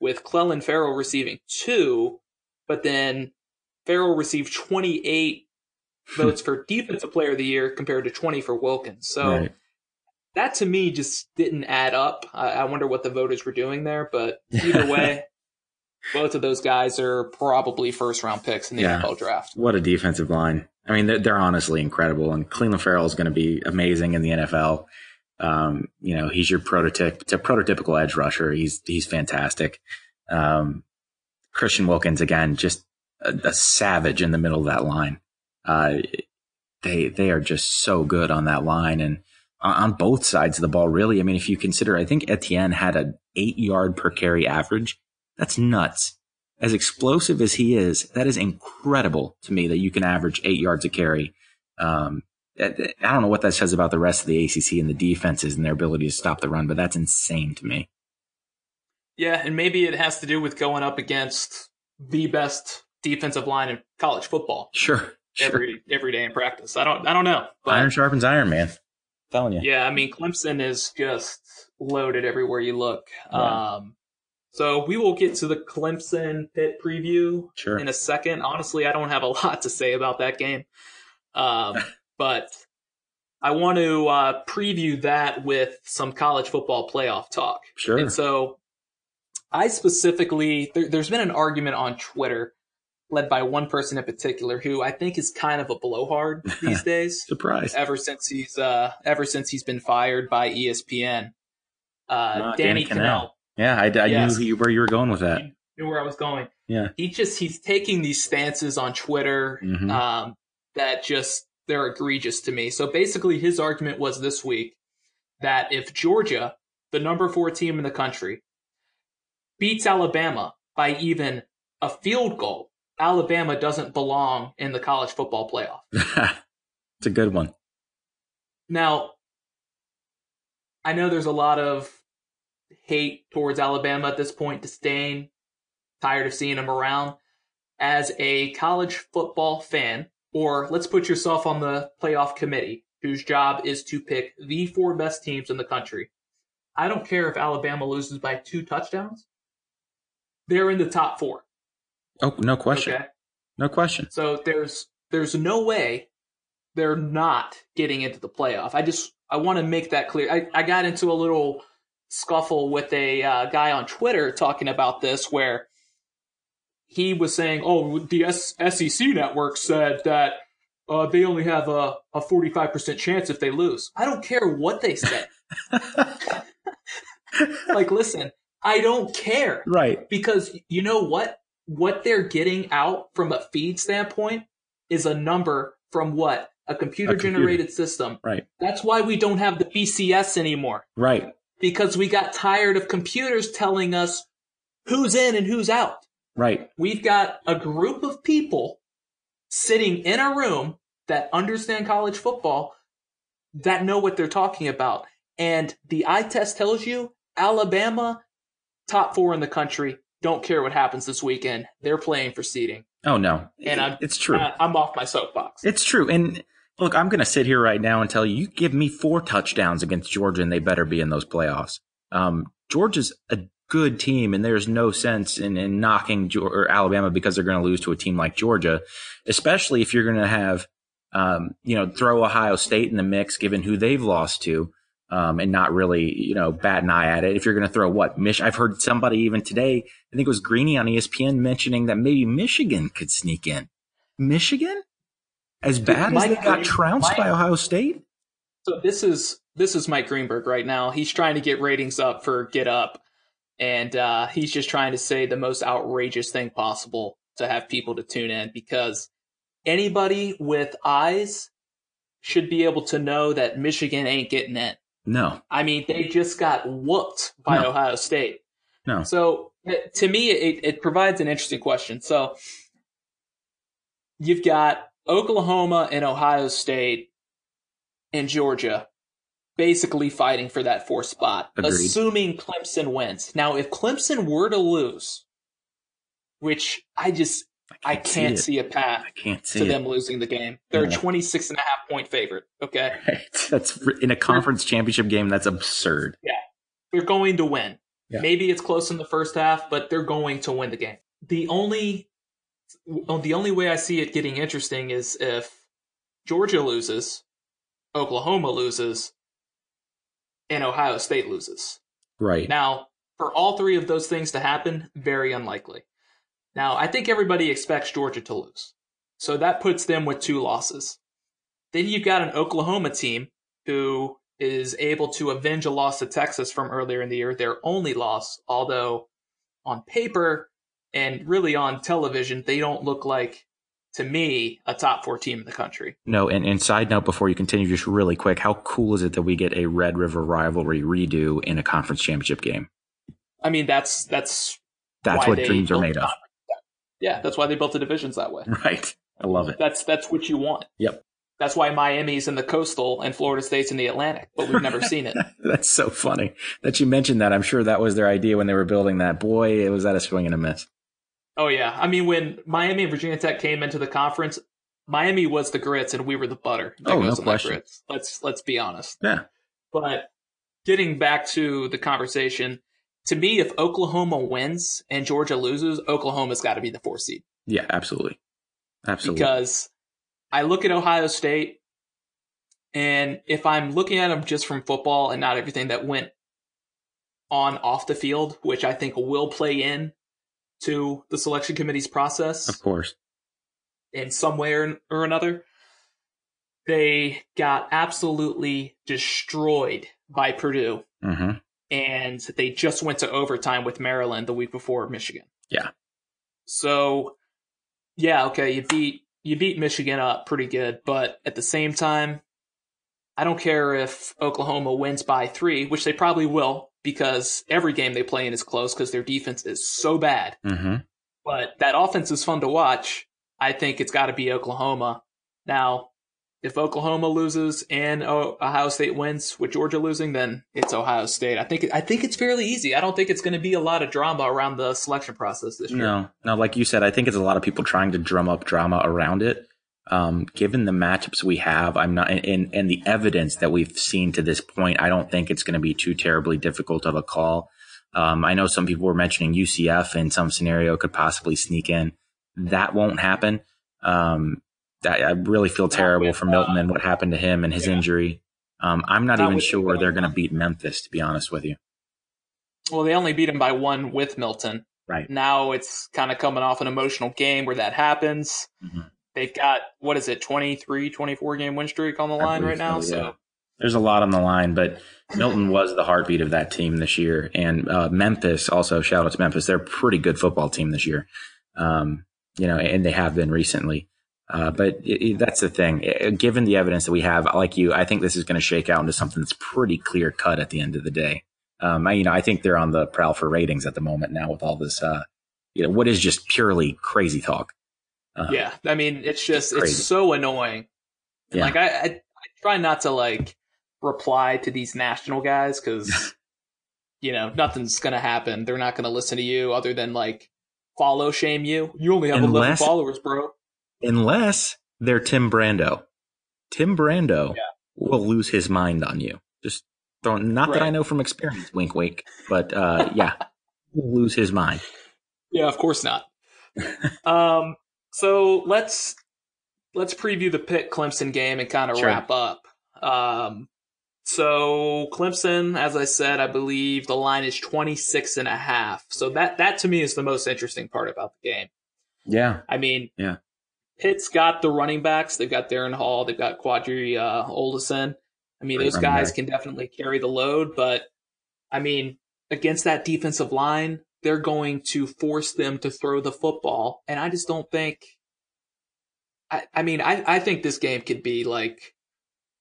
with Clelin Ferrell receiving two, but then Ferrell received 28 votes for Defensive Player of the Year compared to 20 for Wilkins. So right that to me just didn't add up. I, I wonder what the voters were doing there, but either way, both of those guys are probably first round picks in the yeah. NFL draft. What a defensive line. I mean, they're, they're honestly incredible, and Clelin Ferrell is going to be amazing in the NFL. Um, you know, he's your prototype, prototypical edge rusher. He's he's fantastic. Um, Christian Wilkins again, just a, a, savage in the middle of that line. Uh, they they are just so good on that line, and on both sides of the ball, really. I mean, if you consider, I think Etienne had an eight yard per carry average. That's nuts. As explosive as he is, that is incredible to me that you can average eight yards a carry. Um, I don't know what that says about the rest of the ACC and the defenses and their ability to stop the run, but that's insane to me. Yeah, and maybe it has to do with going up against the best defensive line in college football. Sure. Every sure. every day in practice. I don't I don't know. But iron sharpens iron, man telling you. Yeah, I mean Clemson is just loaded everywhere you look. Yeah. Um, so we will get to the Clemson Pitt preview sure. in a second. Honestly, I don't have a lot to say about that game. Um, but I want to uh, preview that with some college football playoff talk. Sure. And so I specifically, there, there's been an argument on Twitter led by one person in particular who I think is kind of a blowhard these days. Surprise. Ever since he's uh, ever since he's been fired by ESPN. Uh, Ah, Danny, Danny Kanell. Yeah, I, I Yes. knew you, where you were going with that. You knew where I was going. Yeah. He just he's taking these stances on Twitter Mhm. um, that just they're egregious to me. So basically, his argument was this week that if Georgia, the number four team in the country, beats Alabama by even a field goal, Alabama doesn't belong in the college football playoff. it's a good one. Now, I know there's a lot of hate towards Alabama at this point, disdain, tired of seeing them around. As a college football fan, or let's put yourself on the playoff committee, whose job is to pick the four best teams in the country. I don't care if Alabama loses by two touchdowns. They're in the top four. Oh, no question. Okay. No question. So there's there's no way they're not getting into the playoff. I just I want to make that clear. I, I got into a little scuffle with a uh, guy on Twitter talking about this where he was saying, "Oh, the S- SEC network said that uh, they only have a a 45% chance if they lose." I don't care what they say. like listen, I don't care right. because you know what? What they're getting out from a feed standpoint is a number from what? A computer generated system. Right. That's why we don't have the BCS anymore Right. because we got tired of computers telling us who's in and who's out. Right. We've got a group of people sitting in a room that understand college football that know what they're talking about. And the eye test tells you Alabama, top four in the country, don't care what happens this weekend. They're playing for seeding. Oh no. And I'm, it's true. uh, I'm off my soapbox. It's true. And look, I'm going to sit here right now and tell you, you give me four touchdowns against Georgia and they better be in those playoffs. Um, Georgia's a good team and there's no sense in, in knocking or Alabama because they're going to lose to a team like Georgia, especially if you're going to have, um, you know, throw Ohio State in the mix given who they've lost to. Um, and not really, you know, bat an eye at it. If you're going to throw what, Mich- I've heard somebody even today, I think it was Greeny on ESPN mentioning that maybe Michigan could sneak in. Michigan? As bad as Mike they got Green- trounced Mike- by Ohio State? So this is this is Mike Greenberg right now. He's trying to get ratings up for Get Up, and uh, he's just trying to say the most outrageous thing possible to have people to tune in because anybody with eyes should be able to know that Michigan ain't getting in. No, I mean, they just got whooped by No. Ohio State. no. So uh, to me, it, it provides an interesting question. So you've got Oklahoma and Ohio State and Georgia basically fighting for that fourth spot, Agreed. assuming Clemson wins. Now, if Clemson were to lose, which I just I can't it. see a path I can't see to it. them losing the game. They're a Yeah. 26 and a half point favorite. Okay. Right. That's in a conference championship game. That's absurd. Yeah. They're going to win. Yeah. Maybe it's close in the first half, but they're going to win the game. The only the only way I see it getting interesting is if Georgia loses, Oklahoma loses, and Ohio State loses. Right. Now, for all three of those things to happen, very unlikely. Now, I think everybody expects Georgia to lose. So that puts them with two losses. Then you've got an Oklahoma team who is able to avenge a loss to Texas from earlier in the year, their only loss, although on paper and really on television, they don't look like, to me, a top four team in the country. No, and, and side note before you continue, just really quick, how cool is it that we get a Red River rivalry redo in a conference championship game? I mean, that's, that's, That's what dreams are made of. Yeah, that's why they built the divisions that way. Right. I love it. That's that's what you want. Yep. That's why Miami's in the coastal and Florida State's in the Atlantic, but we've never seen it. That's so funny that you mentioned that. I'm sure that was their idea when they were building that. Boy, it was that a swing and a miss. Oh yeah, I mean when Miami and Virginia Tech came into the conference, Miami was the grits and we were the butter. that Oh, no question. grits. Let's let's be honest. Yeah. But getting back to the conversation, to me, if Oklahoma wins and Georgia loses, Oklahoma's got to be the four seed. Yeah, absolutely. Absolutely. because I look at Ohio State. And if I'm looking at them just from football and not everything that went on off the field, which I think will play in to the selection committee's process. Of course. In some way or, or another. They got absolutely destroyed by Purdue. Mm-hmm. And they just went to overtime with Maryland the week before Michigan. Yeah. So, yeah, okay, you beat you beat Michigan up pretty good, but at the same time, I don't care if Oklahoma wins by three, which they probably will, because every game they play in is close because their defense is so bad. Mm-hmm. But that offense is fun to watch. I think it's got to be Oklahoma. Now, if Oklahoma loses and Ohio State wins with Georgia losing, then it's Ohio State. I think I think it's fairly easy. I don't think it's going to be a lot of drama around the selection process this year. No, no, like you said, I think it's a lot of people trying to drum up drama around it. Um, given the matchups we have, I'm not, and, and the evidence that we've seen to this point, I don't think it's going to be too terribly difficult of a call. Um, I know some people were mentioning UCF in some scenario could possibly sneak in. That won't happen. Um, I, I really feel terrible for Milton uh, and what happened to him and his yeah. injury. Um, I'm not, not even sure they're going to beat Memphis, to be honest with you. Well, they only beat him by one with Milton. Right. Now it's kind of coming off an emotional game where that happens. Mm-hmm. They've got, what is it, 23, 24 game win streak on the line right now. So, yeah. so, there's a lot on the line, but Milton was the heartbeat of that team this year. And uh, Memphis, also shout out to Memphis, they're a pretty good football team this year. Um, you know, and they have been recently. Uh, but it, it, that's the thing. It, given the evidence that we have, like you, I think this is going to shake out into something that's pretty clear cut at the end of the day. Um, I, you know, I think they're on the prowl for ratings at the moment now with all this, uh, you know, what is just purely crazy talk. Uh, yeah, I mean, it's just it's, it's so annoying. Yeah. Like I, I, I try not to like reply to these national guys because you know nothing's gonna happen. They're not gonna listen to you other than like follow shame you. You only have Unless, 11 followers, bro unless they're Tim Brando. Tim Brando yeah. will lose his mind on you. Just don't, right. that I know from experience, wink, wink, but uh, yeah, lose his mind. Yeah, of course not. um, so let's let's preview the Pitt Clemson game and kind of sure. wrap up. Um, so Clemson, as I said, I believe the line is 26 and a half. So that, that to me is the most interesting part about the game. Yeah. I mean, yeah. Pitt's got the running backs. They've got Darrin Hall. They've got Qadree uh, Ollison. I mean, those guys back. can definitely carry the load, but I mean, against that defensive line, they're going to force them to throw the football. And I just don't think, I, I mean, I, I think this game could be like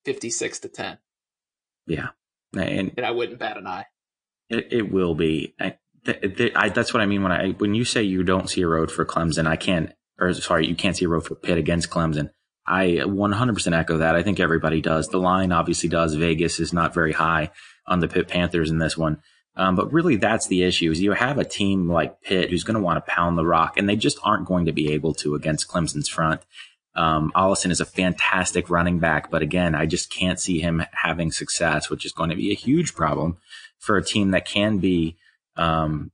56 to 10. Yeah. And, and I wouldn't bat an eye. It, it will be. I, th- th- I, that's what I mean when I, when you say you don't see a road for Clemson, I can't, or sorry, you can't see a road for Pitt against Clemson. I 100% echo that. I think everybody does. The line obviously does. Vegas is not very high on the Pitt Panthers in this one. Um, but really, that's the issue is you have a team like Pitt who's going to want to pound the rock, and they just aren't going to be able to against Clemson's front. Um, Ollison is a fantastic running back, but again, I just can't see him having success, which is going to be a huge problem for a team that can be um,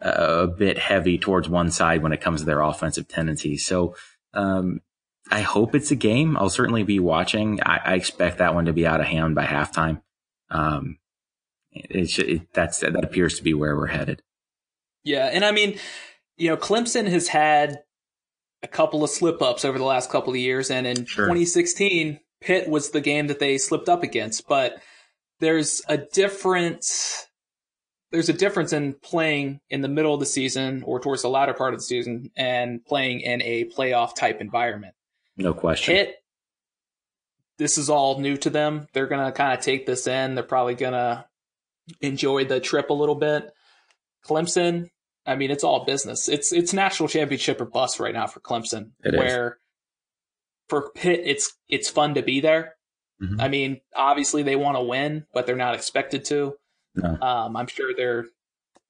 a bit heavy towards one side when it comes to their offensive tendencies. So, um, I hope it's a game. I'll certainly be watching. I, I expect that one to be out of hand by halftime. Um, it's it, that's that appears to be where we're headed. Yeah, and I mean, you know, Clemson has had a couple of slip ups over the last couple of years, and in sure. 2016, Pitt was the game that they slipped up against. But there's a different there's a difference in playing in the middle of the season or towards the latter part of the season and playing in a playoff type environment. No question. Pitt, this is all new to them. They're going to kind of take this in. They're probably going to enjoy the trip a little bit. Clemson, I mean, it's all business. It's it's national championship or bust right now for Clemson. It where is. for Pitt, it's it's fun to be there. Mm-hmm. I mean, obviously they want to win, but they're not expected to. No. Um, I'm sure they're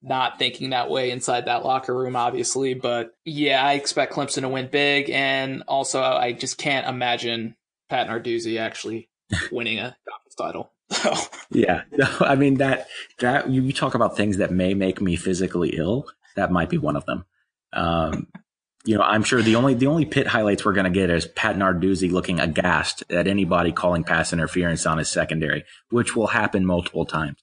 not thinking that way inside that locker room, obviously. But yeah, I expect Clemson to win big. And also, I just can't imagine Pat Narduzzi actually winning a conference title. yeah, no, I mean that that you talk about things that may make me physically ill. That might be one of them. Um, you know, I'm sure the only the only Pitt highlights we're going to get is Pat Narduzzi looking aghast at anybody calling pass interference on his secondary, which will happen multiple times,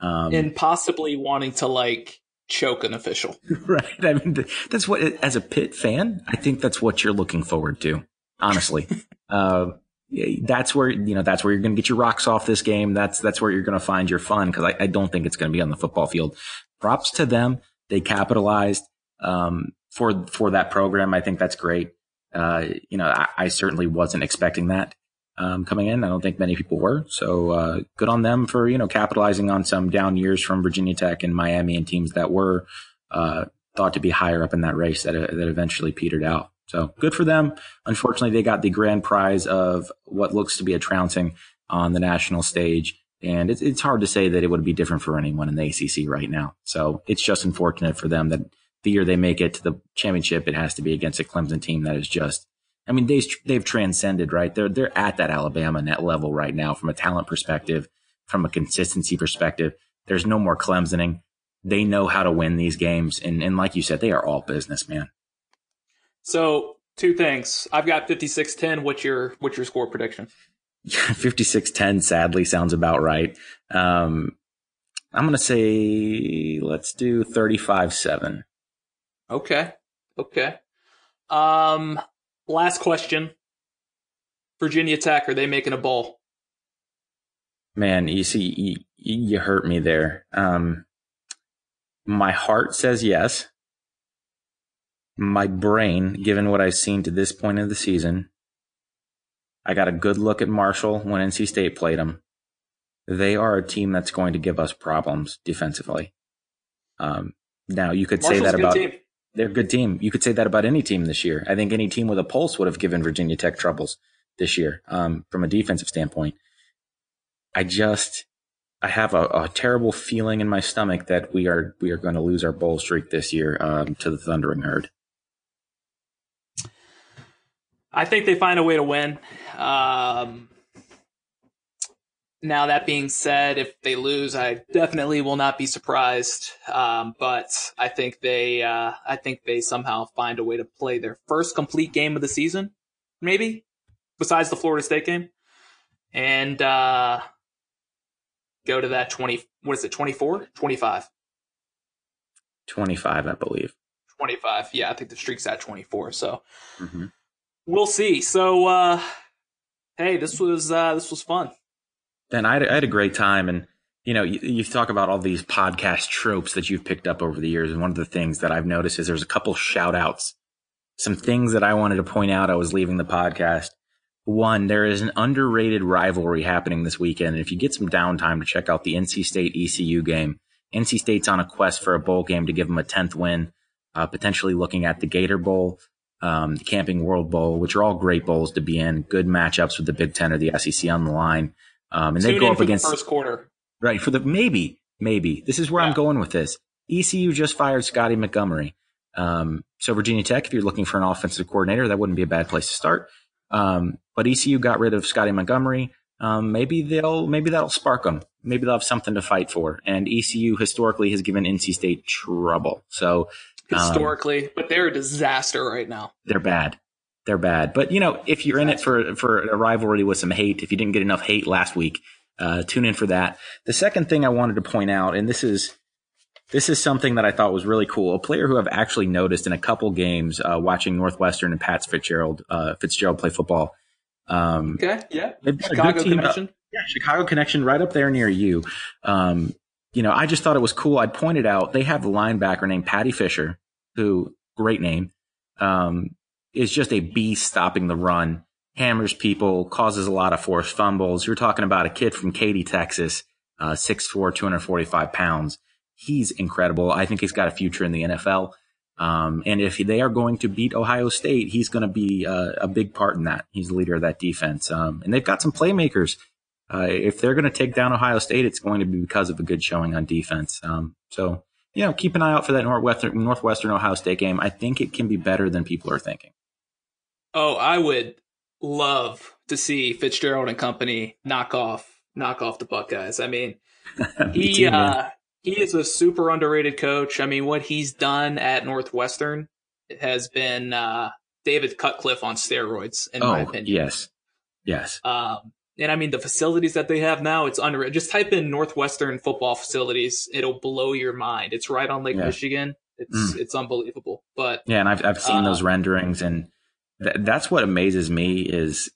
um, and possibly wanting to like choke an official. Right. I mean, that's what as a Pitt fan, I think that's what you're looking forward to. Honestly, uh, that's where you know that's where you're going to get your rocks off this game. That's that's where you're going to find your fun because I, I, don't think it's going to be on the football field. Props to them; they capitalized um, for for that program. I think that's great. Uh, you know, I, I, certainly wasn't expecting that um, coming in. I don't think many people were. So uh, good on them for you know capitalizing on some down years from Virginia Tech and Miami and teams that were uh, thought to be higher up in that race that that eventually petered out. So good for them. Unfortunately, they got the grand prize of what looks to be a trouncing on the national stage. And it's, it's hard to say that it would be different for anyone in the ACC right now. So it's just unfortunate for them that the year they make it to the championship, it has to be against a Clemson team that is just, I mean, they, they've transcended, right? They're, they're at that Alabama net level right now from a talent perspective, from a consistency perspective. There's no more Clemsoning. They know how to win these games. And, and like you said, they are all business, man. So two things. I've got 56-10. What's your what's your score prediction? 56-10 sadly sounds about right. Um, I'm going to say let's do 35-7. Okay. Okay. Um, last question. Virginia Tech, are they making a bowl? Man, you see, you, you hurt me there. Um, my heart says yes my brain, given what I've seen to this point of the season, I got a good look at Marshall when NC State played them. They are a team that's going to give us problems defensively. Um, now you could Marshall's say that about team. They're a good team. You could say that about any team this year. I think any team with a pulse would have given Virginia Tech troubles this year um, from a defensive standpoint. I just I have a, a, terrible feeling in my stomach that we are we are going to lose our bowl streak this year um, to the Thundering Herd. I think they find a way to win. Um, now that being said, if they lose, I definitely will not be surprised. Um, but I think they, uh, I think they somehow find a way to play their first complete game of the season, maybe besides the Florida State game, and uh, go to that twenty. What is it? 24? 25? 25, I believe. 25. Yeah, I think the streak's at 24. So. Mm-hmm we'll see. So, uh, hey, this was uh, this was fun. Ben, I had, I had a great time, and you know, you, you, talk about all these podcast tropes that you've picked up over the years, and one of the things that I've noticed is there's a couple shout outs, some things that I wanted to point out. I was leaving the podcast. One, there is an underrated rivalry happening this weekend. And if you get some downtime to check out the NC State ECU game, NC State's on a quest for a bowl game to give them a 10th win, uh, potentially looking at the Gator Bowl um, the Camping World Bowl, which are all great bowls to be in. Good matchups with the Big Ten or the SEC on the line, um, and Tune they go up against the first quarter. Right for the maybe maybe this is where yeah. I'm going with this. ECU just fired Scottie Montgomery. Um, so Virginia Tech, if you're looking for an offensive coordinator, that wouldn't be a bad place to start. Um, but ECU got rid of Scottie Montgomery. Um, maybe they'll maybe that'll spark them. Maybe they'll have something to fight for. And ECU historically has given NC State trouble. So historically, um, but they're a disaster right now. They're bad. They're bad. But you know, if you're in it for for a rivalry with some hate, if you didn't get enough hate last week, uh, tune in for that. The second thing I wanted to point out, and this is this is something that I thought was really cool. A player who I've actually noticed in a couple games uh, watching Northwestern and Pat Fitzgerald uh, Fitzgerald play football. Um, okay, yeah, Chicago connection. yeah, Chicago connection, right up there near you. Um, you know, I just thought it was cool. I pointed out they have a linebacker named Paddy Fisher, who great name, um, is just a beast stopping the run, hammers people, causes a lot of forced fumbles. You're talking about a kid from Katy, Texas, uh, 6'4", 245 pounds. He's incredible. I think he's got a future in the NFL. Um, and if they are going to beat Ohio State, he's going to be uh, a big part in that. He's the leader of that defense. Um, and they've got some playmakers uh, if they're going to take down Ohio State, it's going to be because of a good showing on defense. Um, so, you know, keep an eye out for that Northwestern, Northwestern Ohio State game. I think it can be better than people are thinking. Oh, I would love to see Fitzgerald and company knock off knock off the Buckeyes. I mean, he too, uh, he is a super underrated coach. I mean, what he's done at Northwestern has been uh, David Cutcliffe on steroids, in oh, my opinion. Yes. Yes. Um, and I mean, the facilities that they have now, it's unreal. Just type in Northwestern football facilities. It'll blow your mind. It's right on Lake Yeah. Michigan. It's, it's unbelievable. But Yeah, and I've I've seen Uh, those renderings, and th- that's what amazes me is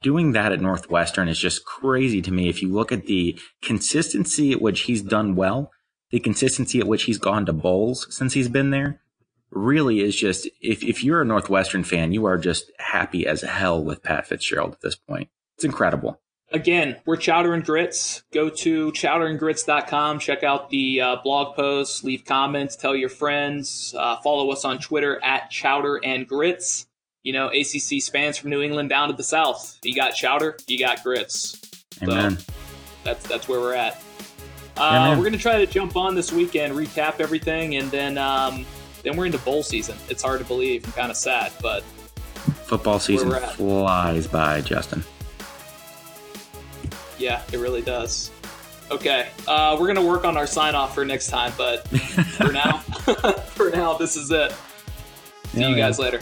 doing that at Northwestern is just crazy to me. If you look at the consistency at which he's done well, the consistency at which he's gone to bowls since he's been there, really is just if if you're a Northwestern fan, you are just happy as hell with Pat Fitzgerald at this point. It's incredible. again, we're Chowder and Grits. Go to chowderandgrits.com. Check out the uh, blog posts, leave comments, tell your friends, uh, follow us on Twitter at Chowder and Grits. You know, ACC spans from New England down to the South. You got Chowder, you got Grits. Amen. That's that's where we're at. Uh, we're gonna try to jump on this weekend, recap everything, and then um, then we're into bowl season. It's hard to believe. I'm kind of sad, but Football season flies by, Justin. Yeah, it really does. Okay, uh, we're gonna work on our sign off for next time, but for now, for now, this is it. See Yeah, you guys later.